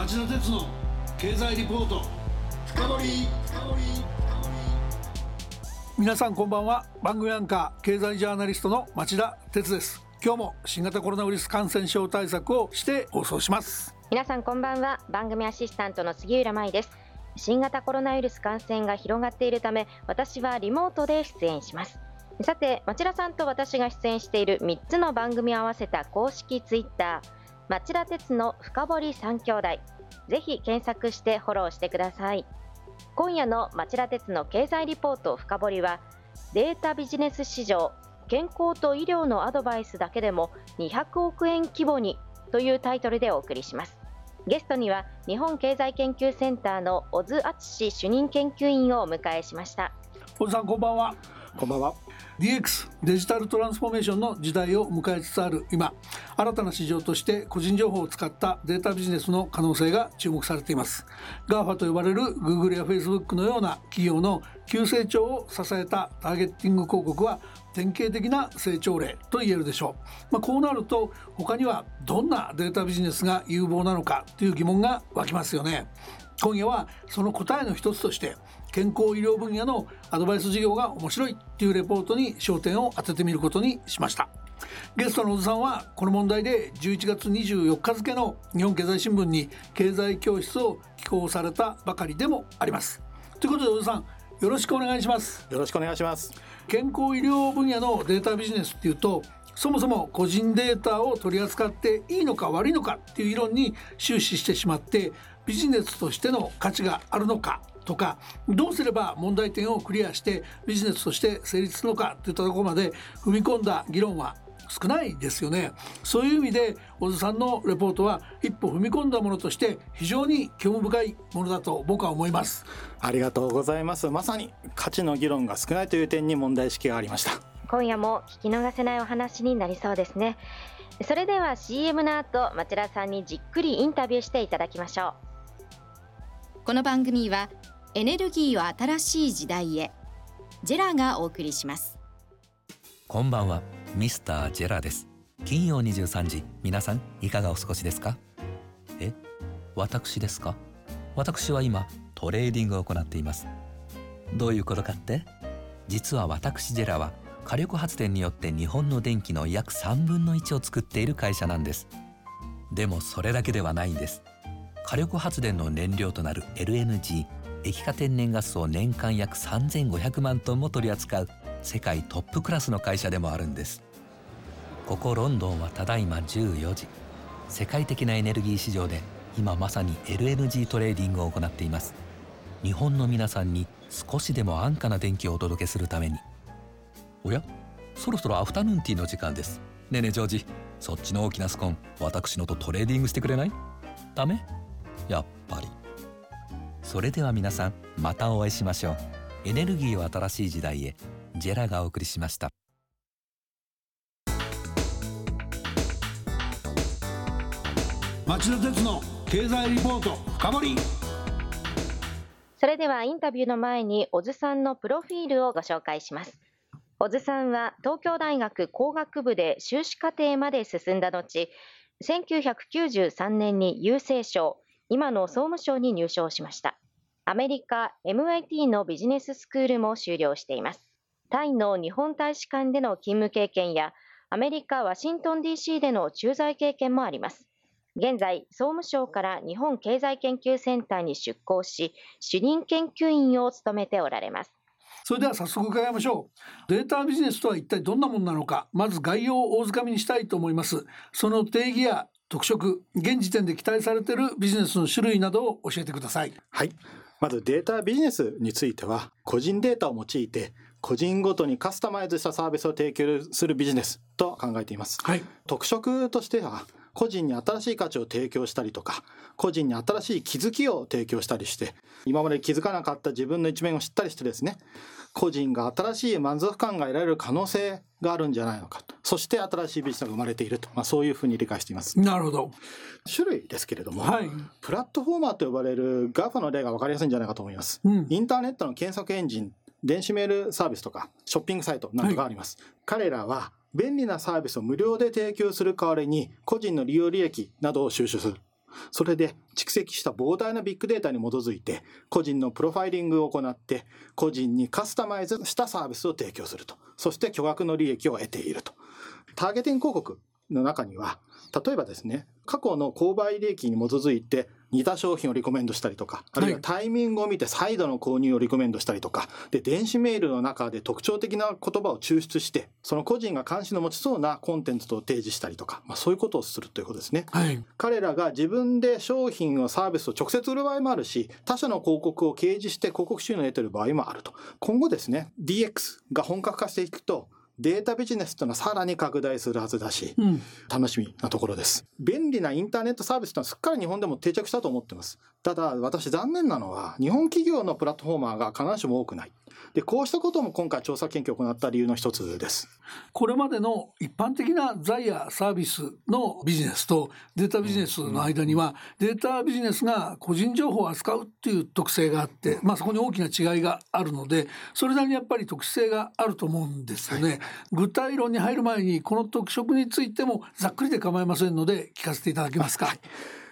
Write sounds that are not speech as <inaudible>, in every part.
町田鉄の経済リポート。深掘皆さんこんばんは。番組アンカー経済ジャーナリストの町田鉄です。今日も新型コロナウイルス感染症対策をして放送します。皆さんこんばんは。番組アシスタントの杉浦舞です。新型コロナウイルス感染が広がっているため私はリモートで出演します。さて町田さんと私が出演している3つの番組を合わせた公式ツイッター町田鉄の深堀三兄弟ぜひ検索してフォローしてください。今夜の町田鉄の経済リポート深堀はデータビジネス市場健康と医療のアドバイスだけでも200億円規模にというタイトルでお送りします。ゲストには日本経済研究センターの小津敦主任研究員をお迎えしました。小津さんこんばんは。こんばんは DX デジタルトランスフォーメーションの時代を迎えつつある今。新たな市場として個人情報を使ったデータビジネスの可能性が注目されています。GAFA と呼ばれる Google や Facebook のような企業の急成長を支えたターゲッティング広告は典型的な成長例と言えるでしょう、まあ、こうなると他にはどんなデータビジネスが有望なのかという疑問が湧きますよね。今夜はその答えの一つとして健康医療分野のアドバイス事業が面白いっていうレポートに焦点を当ててみることにしました。ゲストの小津さんはこの問題で11月24日付の日本経済新聞に経済教室を寄稿されたばかりでもあります。ということで小津さんよろしくお願いします。よろしくお願いします。健康医療分野のデータビジネスっていうとそもそも個人データを取り扱っていいのか悪いのかっていう議論に終始してしまってビジネスとしての価値があるのかとかどうすれば問題点をクリアしてビジネスとして成立するのかといったところまで踏み込んだ議論は少ないですよね。そういう意味で小津さんのレポートは一歩踏み込んだものとして非常に興味深いものだと僕は思います。ありがとうございます。まさに価値の議論が少ないという点に問題意識がありました。今夜も聞き逃せないお話になりそうですね。それでは CM の後町田さんにじっくりインタビューしていただきましょうこの番組はエネルギーを新しい時代へJERA がお送りします。こんばんはミスター JERA です。金曜23時皆さんいかがお過ごしですか？え私ですか？私は今トレーディングを行っています。どういうことかって？実は私 JERA は火力発電によって日本の電気の約3分の1を作っている会社なんです。でもそれだけではないんです。火力発電の燃料となる LNG 液化天然ガスを年間約3500万トンも取り扱う世界トップクラスの会社でもあるんです。ここロンドンはただいま14時。世界的なエネルギー市場で今まさに LNG トレーディングを行っています。日本の皆さんに少しでも安価な電気をお届けするために。おや？そろそろアフタヌーンティーの時間です。ねえねえジョージそっちの大きなスコーン私のとトレーディングしてくれない？ダメ？やっぱり。それでは皆さんまたお会いしましょう。エネルギーを新しい時代へ。ジェラがお送りしました。町田鉄の経済リポート深掘り。それではインタビューの前に小津さんのプロフィールをご紹介します。小津さんは東京大学工学部で修士課程まで進んだ後1993年に郵政省今の総務省に入省しました。アメリカ MIT のビジネススクールも修了しています。タイの日本大使館での勤務経験や、アメリカ・ワシントン DC での駐在経験もあります。現在、総務省から日本経済研究センターに出向し、主任研究員を務めておられます。それでは早速伺いましょう。データビジネスとは一体どんなものなのか、まず概要を大掴みにしたいと思います。その定義や特色現時点で期待されているビジネスの種類などを教えてください。はい。まずデータビジネスについては個人データを用いて個人ごとにカスタマイズしたサービスを提供するビジネスと考えています、はい、特色としては個人に新しい価値を提供したりとか個人に新しい気づきを提供したりして今まで気づかなかった自分の一面を知ったりしてですね個人が新しい満足感が得られる可能性があるんじゃないのかと。そして新しいビジネスが生まれていると、まあ、そういうふうに理解しています。なるほど。種類ですけれども、はい、プラットフォーマーと呼ばれる GAFA の例が分かりやすいんじゃないかと思います、うん、インターネットの検索エンジン電子メールサービスとかショッピングサイトなどがあります、はい、彼らは便利なサービスを無料で提供する代わりに個人の利用利益などを収集する。それで蓄積した膨大なビッグデータに基づいて個人のプロファイリングを行って個人にカスタマイズしたサービスを提供すると。そして巨額の利益を得ていると。ターゲティング広告の中には例えばですね過去の購買利益に基づいて似た商品をリコメンドしたりとか、あるいはタイミングを見て再度の購入をリコメンドしたりとか、で、電子メールの中で特徴的な言葉を抽出して、その個人が関心の持ちそうなコンテンツと提示したりとか、まあそういうことをするということですね。はい、彼らが自分で商品をサービスを直接売る場合もあるし、他社の広告を掲示して広告収入を得ている場合もあると。今後ですね、DX が本格化していくと、データビジネスというのはさらに拡大するはずだし、うん、楽しみなところです。便利なインターネットサービスというのはすっかり日本でも定着したと思ってます。ただ、私残念なのは、日本企業のプラットフォーマーが必ずしも多くない。で、こうしたことも今回調査研究を行った理由の一つです。これまでの一般的な財やサービスのビジネスとデータビジネスの間には、データビジネスが個人情報を扱うっていう特性があって、まあそこに大きな違いがあるので、それなりにやっぱり特殊性があると思うんですよね。はい、具体論に入る前に、この特色についてもざっくりで構いませんので、聞かせていただけますか？はい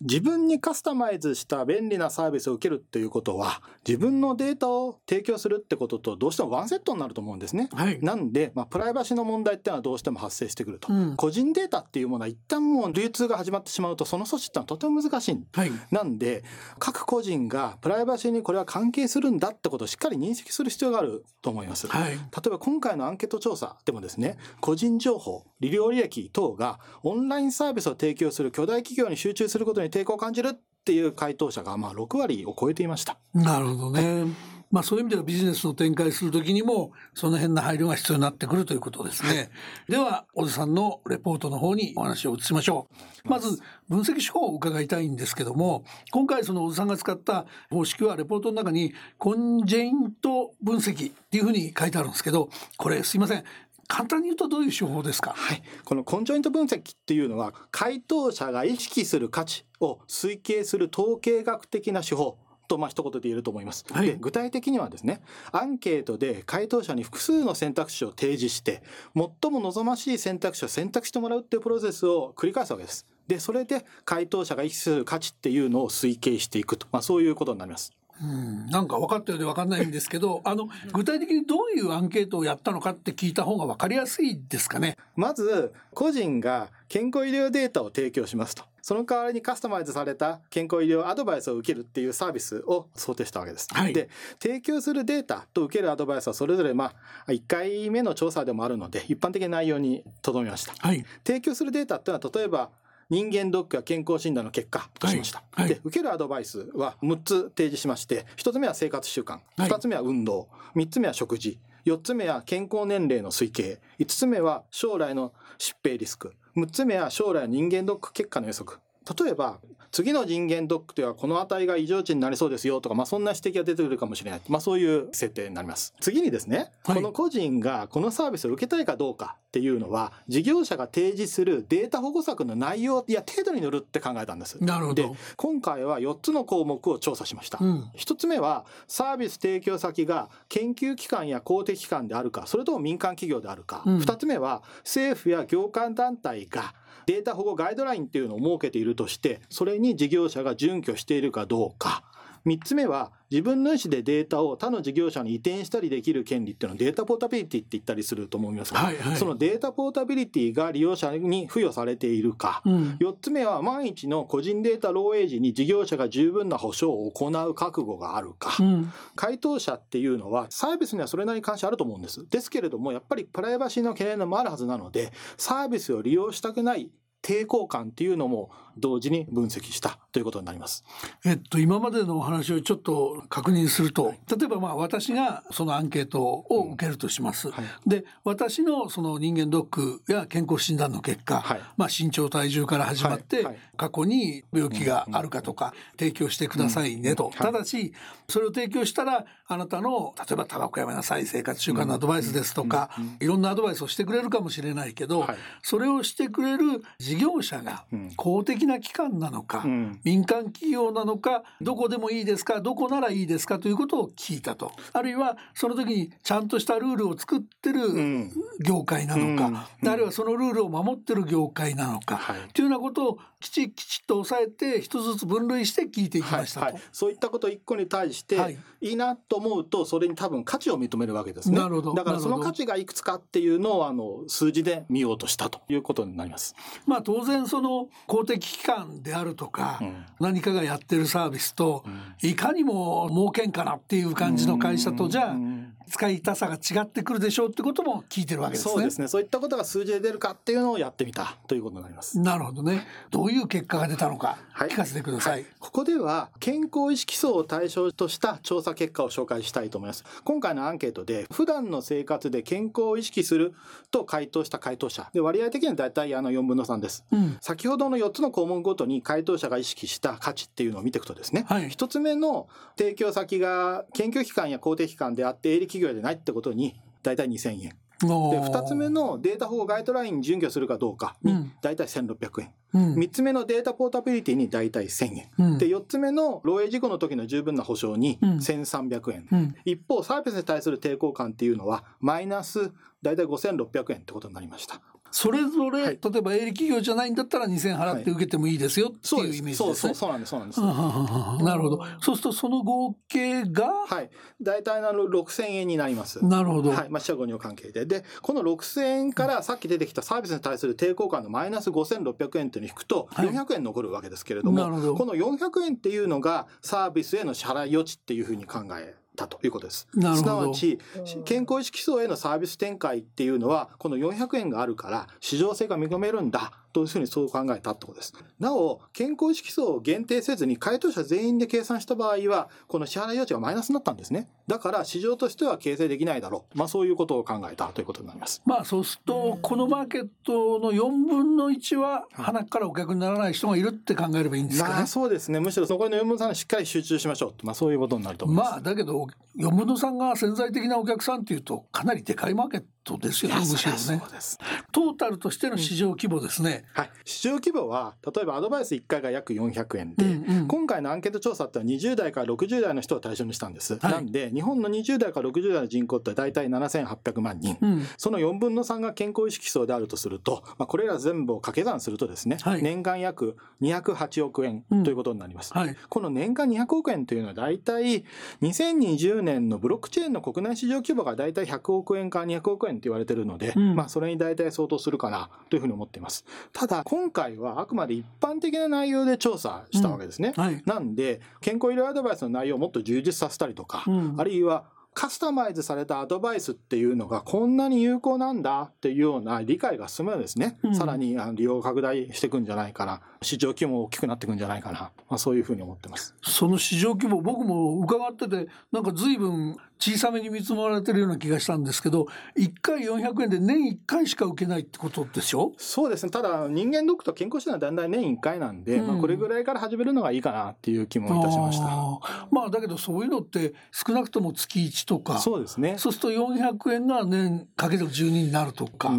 自分にカスタマイズした便利なサービスを受けるっていうことは、自分のデータを提供するってこととどうしてもワンセットになると思うんですね。はい、なんで、まあ、プライバシーの問題っていうのはどうしても発生してくると。うん、個人データっていうものは一旦もう流通が始まってしまうと、その措置ってのはとても難しい。はい、なんで、各個人がプライバシーにこれは関係するんだってことをしっかり認識する必要があると思います。はい、例えば今回のアンケート調査でもですね、個人情報、利用履歴等がオンラインサービスを提供する巨大企業に集中することに抵抗を感じるっていう回答者がまあ6割を超えていました。なるほどね。まあそういう意味ではビジネスの展開するときにもその辺の配慮が必要になってくるということですね。では、小津さんのレポートの方にお話を移しましょう。まず分析手法を伺いたいんですけども、今回その小津さんが使った方式はレポートの中にコンジェイント分析っていうふうに書いてあるんですけど、これすいません。簡単に言うとどういう手法ですか、はい、このコンジョイント分析っていうのは回答者が意識する価値を推計する統計学的な手法とまあ一言で言えると思います、はい、で具体的にはですねアンケートで回答者に複数の選択肢を提示して最も望ましい選択肢を選択してもらうっていうプロセスを繰り返すわけです。でそれで回答者が意識する価値っていうのを推計していくと、まあ、そういうことになりますうん、なんか分かったようで分かんないんですけど <laughs> あの具体的にどういうアンケートをやったのかって聞いた方が分かりやすいですかね？まず個人が健康医療データを提供しますと。その代わりにカスタマイズされた健康医療アドバイスを受けるっていうサービスを想定したわけです。はい、で提供するデータと受けるアドバイスはそれぞれまあ1回目の調査でもあるので一般的な内容にとどめました。はい、提供するデータっていうのは例えば人間ドックや健康診断の結果としました。はいはい、で、受けるアドバイスは6つ提示しまして、1つ目は生活習慣、2つ目は運動、3つ目は食事、4つ目は健康年齢の推計、5つ目は将来の疾病リスク、6つ目は将来人間ドック結果の予測。例えば、次の人間ドックではこの値が異常値になりそうですよとか、まあ、そんな指摘が出てくるかもしれない。まあ、そういう設定になります。次にですね、はい、この個人がこのサービスを受けたいかどうかっていうのは、事業者が提示するデータ保護策の内容や程度によるって考えたんです。なるほど。で、今回は4つの項目を調査しました。うん、1つ目は、サービス提供先が研究機関や公的機関であるか、それとも民間企業であるか。うん、2つ目は、政府や業界団体がデータ保護ガイドラインっていうのを設けているとして、それに事業者が準拠しているかどうか。3つ目は、自分の意思でデータを他の事業者に移転したりできる権利っていうのはデータポータビリティって言ったりすると思いますが、はいはい、そのデータポータビリティが利用者に付与されているか、うん、4つ目は万一の個人データ漏洩時に事業者が十分な保証を行う覚悟があるか、うん、回答者っていうのはサービスにはそれなりに関心あると思うんです。ですけれども、やっぱりプライバシーの懸念もあるはずなので、サービスを利用したくない抵抗感っていうのも同時に分析したということになります。えっと、今までのお話をちょっと確認すると、例えばまあ私がそのアンケートを受けるとします。うん。はい、で、私のその人間ドックや健康診断の結果、はい、まあ身長体重から始まって、過去に病気があるかとか、提供してくださいねと。ただし、それを提供したら、あなたの、例えばタバコやめなさい、生活習慣のアドバイスですとか、いろんなアドバイスをしてくれるかもしれないけど、それをしてくれる事事業者が公的な機関なのか、うん、民間企業なのかどこでもいいですかどこならいいですかということを聞いたと。あるいはその時にちゃんとしたルールを作ってる業界なのか、うん、あるいはそのルールを守ってる業界なのか、はい、というようなことをきちきちっと押さえて一つずつ分類して聞いていきましたと、はい。はい、そういったこと一個に対して、い、いなと思うとそれに多分価値を認めるわけですね。なるほど。だからその価値がいくつかっていうのをあの数字で見ようとしたということになります。まあ当然その公的機関であるとか、うん、何かがやってるサービスと、うん、いかにも儲けんかなっていう感じの会社とじゃあ使いたさが違ってくるでしょうってことも聞いてるわけですね。そうですね。そういったことが数字で出るかっていうのをやってみたということになります。なるほどね。どういう結果が出たのか、聞かせてください。はい、ここでは健康意識層を対象とした調査結果を紹介したいと思います。今回のアンケートで普段の生活で健康を意識すると回答した回答者で割合的には大体あの4分の3です。うん、先ほどの4つの項目ごとに回答者が意識した価値っていうのを見ていくとですね、はい、1つ目の提供先が研究機関や公的機関であって営利企業でないってことにに大体2000円。で2つ目のデータ保護ガイドラインに準拠するかどうかに大体1600円、うん、3つ目のデータポータビリティに大体1000円、うん、で4つ目の漏洩事故の時の十分な保証に1300円、うん、一方サービスに対する抵抗感っていうのはマイナス大体5600円ってことになりましたそれぞれ、はい、例えば営利企業じゃないんだったら2000円払って受けてもいいですよっていうイメージですね。そうそうなんですそうなんです。なるほど。そうするとその合計が？はい。大体あの6000円になります。なるほど。はい。まあ四捨五入関係で。でこの6000円からさっき出てきたサービスに対する抵抗感のマイナス5600円っていうのを引くと400円残るわけですけれども、はい、この400円っていうのがサービスへの支払い余地っていうふうに考えたということです。すなわち健康意識層へのサービス展開っていうのはこの400円があるから市場性が認めるんだというふうにそう考えたってことです。なお、健康意識層を限定せずに回答者全員で計算した場合は、この支払い余地がマイナスになったんですね。だから市場としては形成できないだろう。まあそういうことを考えたということになります。まあそうすると、このマーケットの4分の1は、鼻からお客にならない人がいるって考えればいいんですかね。まあそうですね。むしろ残りの4分の3にしっかり集中しましょう。まあそういうことになると思います。まあだけど、4分の3が潜在的なお客さんっていうと、かなりでかいマーケットですよね、むしろね。トータルとしての市場規模ですね。はい。市場規模は例えばアドバイス1回が約400円で、うんうん、今回のアンケート調査っては20代から60代の人を対象にしたんです、はい、なんで日本の20代から60代の人口って大体7800万人、うん、その4分の3が健康意識層であるとすると、まあ、これら全部を掛け算するとですね、はい、年間約208億円ということになります、うんはい、この年間200億円というのは大体2020年のブロックチェーンの国内市場規模が大体100億円から200億円と言われているので、うん、まあそれに大体相当するかなというふうに思っていますただ今回はあくまで一般的な内容で調査したわけですね。うんはい、なんで、健康医療アドバイスの内容をもっと充実させたりとか、うん、あるいはカスタマイズされたアドバイスっていうのがこんなに有効なんだっていうような理解が進むんですね。うん、さらに利用拡大していくんじゃないかな。市場規模大きくなっていくんじゃないかな。まあそういうふうに思ってます。その市場規模、僕も伺ってて、なんか随分小さめに見積もられてるような気がしたんですけど1回400円で年1回しか受けないってことでしょ？そうですね。ただ人間ドックと健康診断はだんだん年1回なんで、うん、まあ、これぐらいから始めるのがいいかなっていう気もいたしました。まあだけどそういうのって少なくとも月1とか。そうですね。そうすると400円が年かける12になるとか。い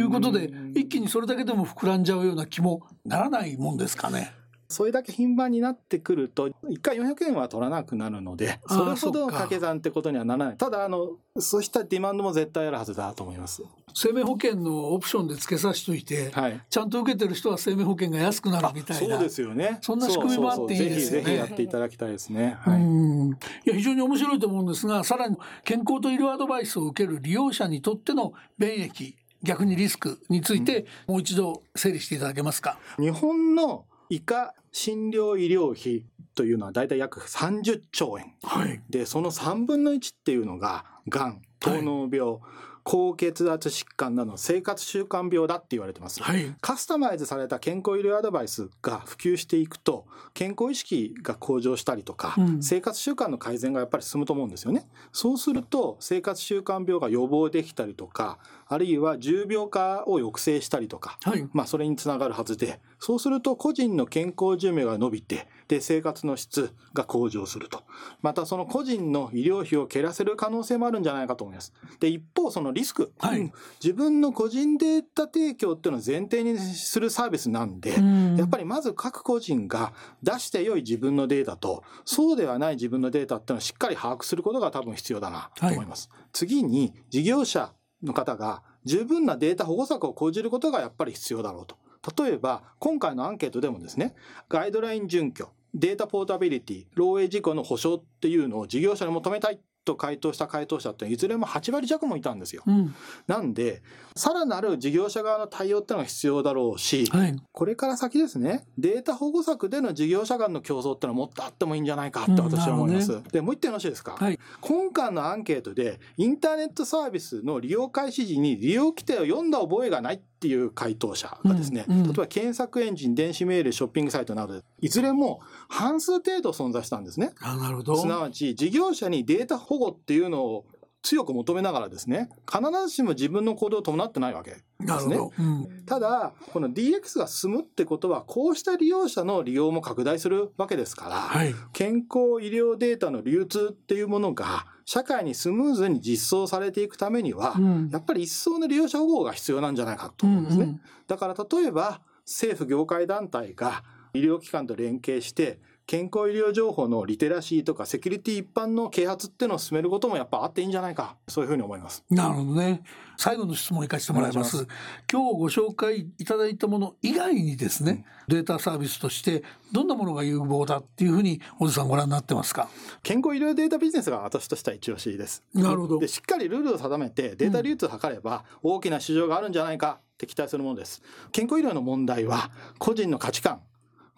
うことで一気にそれだけでも膨らんじゃうような気もならないもんですかね。それだけ頻繁になってくると、1回400円は取らなくなるので、それほどの掛け算ってことにはならない。ただ、あの、そうしたディマンドも絶対あるはずだと思います。生命保険のオプションで付けさせといて、はい、ちゃんと受けてる人は生命保険が安くなるみたいな。そうですよね。そんな仕組みもあっていいですよね。ぜひぜひやっていただきたいですね。はい、いや非常に面白いと思うんですが、さらに健康と医療アドバイスを受ける利用者にとっての便益、逆にリスクについて、もう一度整理していただけますか？日本の医科診療医療費というのは大体約30兆円、はい、でその3分の1っていうのががん糖尿病、はい高血圧疾患などの生活習慣病だって言われてます、はい、カスタマイズされた健康医療アドバイスが普及していくと健康意識が向上したりとか、うん、生活習慣の改善がやっぱり進むと思うんですよね。そうすると生活習慣病が予防できたりとかあるいは重病化を抑制したりとか、はい、まあそれにつながるはずでそうすると個人の健康寿命が伸びて、で、生活の質が向上すると。またその個人の医療費を減らせる可能性もあるんじゃないかと思います。で、一方そのリスク。はい、自分の個人データ提供っていうのを前提にするサービスなんで、やっぱりまず各個人が出して良い自分のデータと、そうではない自分のデータっていうのをしっかり把握することが多分必要だなと思います。はい、次に事業者の方が十分なデータ保護策を講じることがやっぱり必要だろうと。例えば、今回のアンケートでもですね、ガイドライン準拠、データポータビリティ、漏洩事故の保証っていうのを事業者に求めたいと回答した回答者っていずれも8割弱もいたんですよ。うん、なんでさらなる事業者側の対応ってのが必要だろうし、はい、これから先ですねデータ保護策での事業者間の競争ってのはもっとあってもいいんじゃないかって私は思います。うんね、でもう一点よろしいですか、はい、今回のアンケートでインターネットサービスの利用開始時に利用規定を読んだ覚えがないっていう回答者がですね、うんうん、例えば検索エンジン、電子メール、ショッピングサイトなどで、いずれも半数程度存在したんですね。あなるほど。すなわち、事業者にデータ保護っていうのを強く求めながらですね、必ずしも自分の行動を伴ってないわけですね。うん、ただ、この DX が進むってことは、こうした利用者の利用も拡大するわけですから、はい、健康医療データの流通っていうものが、社会にスムーズに実装されていくためには、うん、やっぱり一層の利用者保護が必要なんじゃないかと思うんですね。うんうん、だから例えば、政府業界団体が医療機関と連携して、健康医療情報のリテラシーとかセキュリティ一般の啓発っていうのを進めることもやっぱあっていいんじゃないか。そういうふうに思います。なるほどね。最後の質問いかせてもらいます。今日ご紹介いただいたもの以外にですね、うん、データサービスとしてどんなものが有望だっていうふうに小津さんご覧になってますか？健康医療データビジネスが私としては一押しです。なるほど。でしっかりルールを定めてデータ流通を図れば大きな市場があるんじゃないかって期待するものです。健康医療の問題は個人の価値観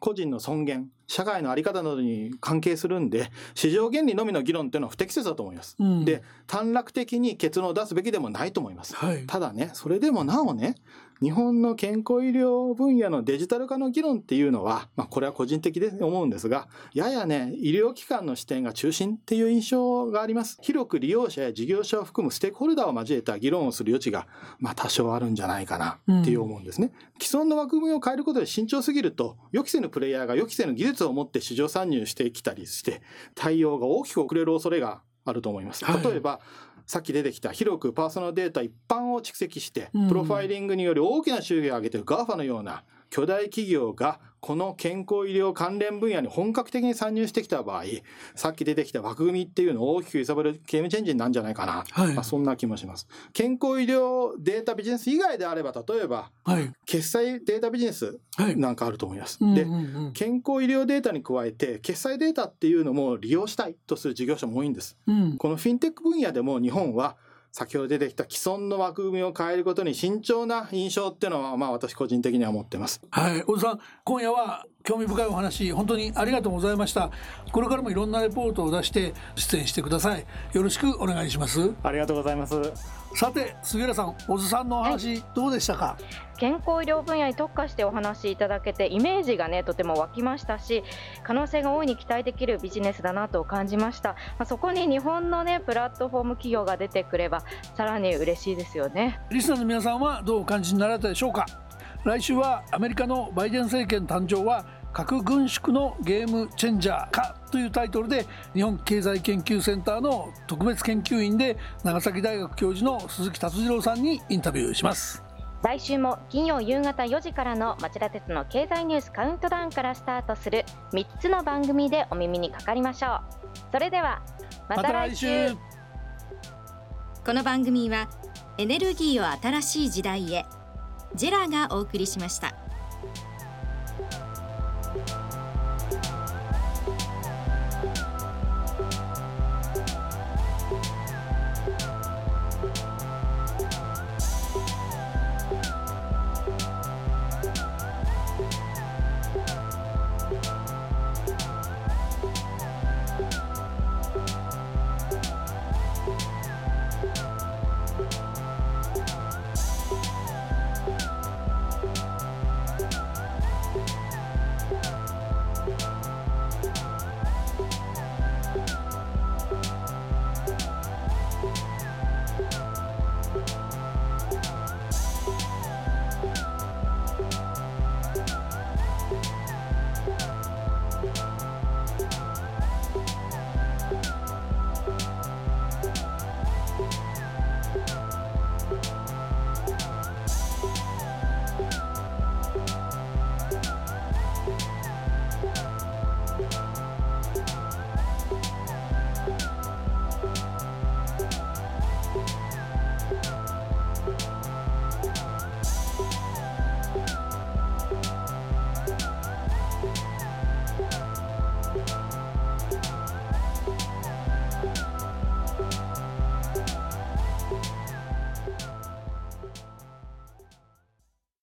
個人の尊厳社会の在り方などに関係するんで市場原理のみの議論っていうのは不適切だと思います、うん、で短絡的に結論を出すべきでもないと思います、はい、ただねそれでもなおね日本の健康医療分野のデジタル化の議論っていうのは、まあ、これは個人的で思うんですが、ややね、医療機関の視点が中心っていう印象があります。広く利用者や事業者を含むステークホルダーを交えた議論をする余地が、まあ、多少あるんじゃないかなっていう思うんですね。うん、既存の枠組みを変えることで慎重すぎると、予期せぬプレイヤーが予期せぬ技術を持って市場参入してきたりして、対応が大きく遅れる恐れがあると思います。例えば、はいさっき出てきた広くパーソナルデータ一般を蓄積して、プロファイリングにより大きな収益を上げている GAFA のような巨大企業がこの健康医療関連分野に本格的に参入してきた場合、さっき出てきた枠組みっていうのを大きく揺さぶるゲームチェンジなんじゃないかな。はい、まあ、そんな気もします。健康医療データビジネス以外であれば、例えば、はい、決済データビジネスなんかあると思います。はい、で、健康医療データに加えて、決済データっていうのも利用したいとする事業者も多いんです。うん、このフィンテック分野でも日本は先ほど出てきた既存の枠組みを変えることに慎重な印象っていうのは、まあ私個人的には思ってます。はい、小田さん、今夜は興味深いお話、本当にありがとうございました。これからもいろんなレポートを出して出演してください。よろしくお願いします。ありがとうございます。さて杉浦さん小津さんのお話、はい、どうでしたか？健康医療分野に特化してお話しいただけてイメージがねとても湧きましたし可能性が大いに期待できるビジネスだなと感じました、まあ、そこに日本のねプラットフォーム企業が出てくればさらに嬉しいですよね。リスナーの皆さんはどうお感じになられたでしょうか？来週はアメリカのバイデン政権誕生は核軍縮のゲームチェンジャーかというタイトルで日本経済研究センターの特別研究員で長崎大学教授の鈴木達次郎さんにインタビューします。来週も金曜夕方4時からの町田鉄の経済ニュースカウントダウンからスタートする3つの番組でお耳にかかりましょう。それではまた来週,、この番組はエネルギーを新しい時代へ。ジェラがお送りしました。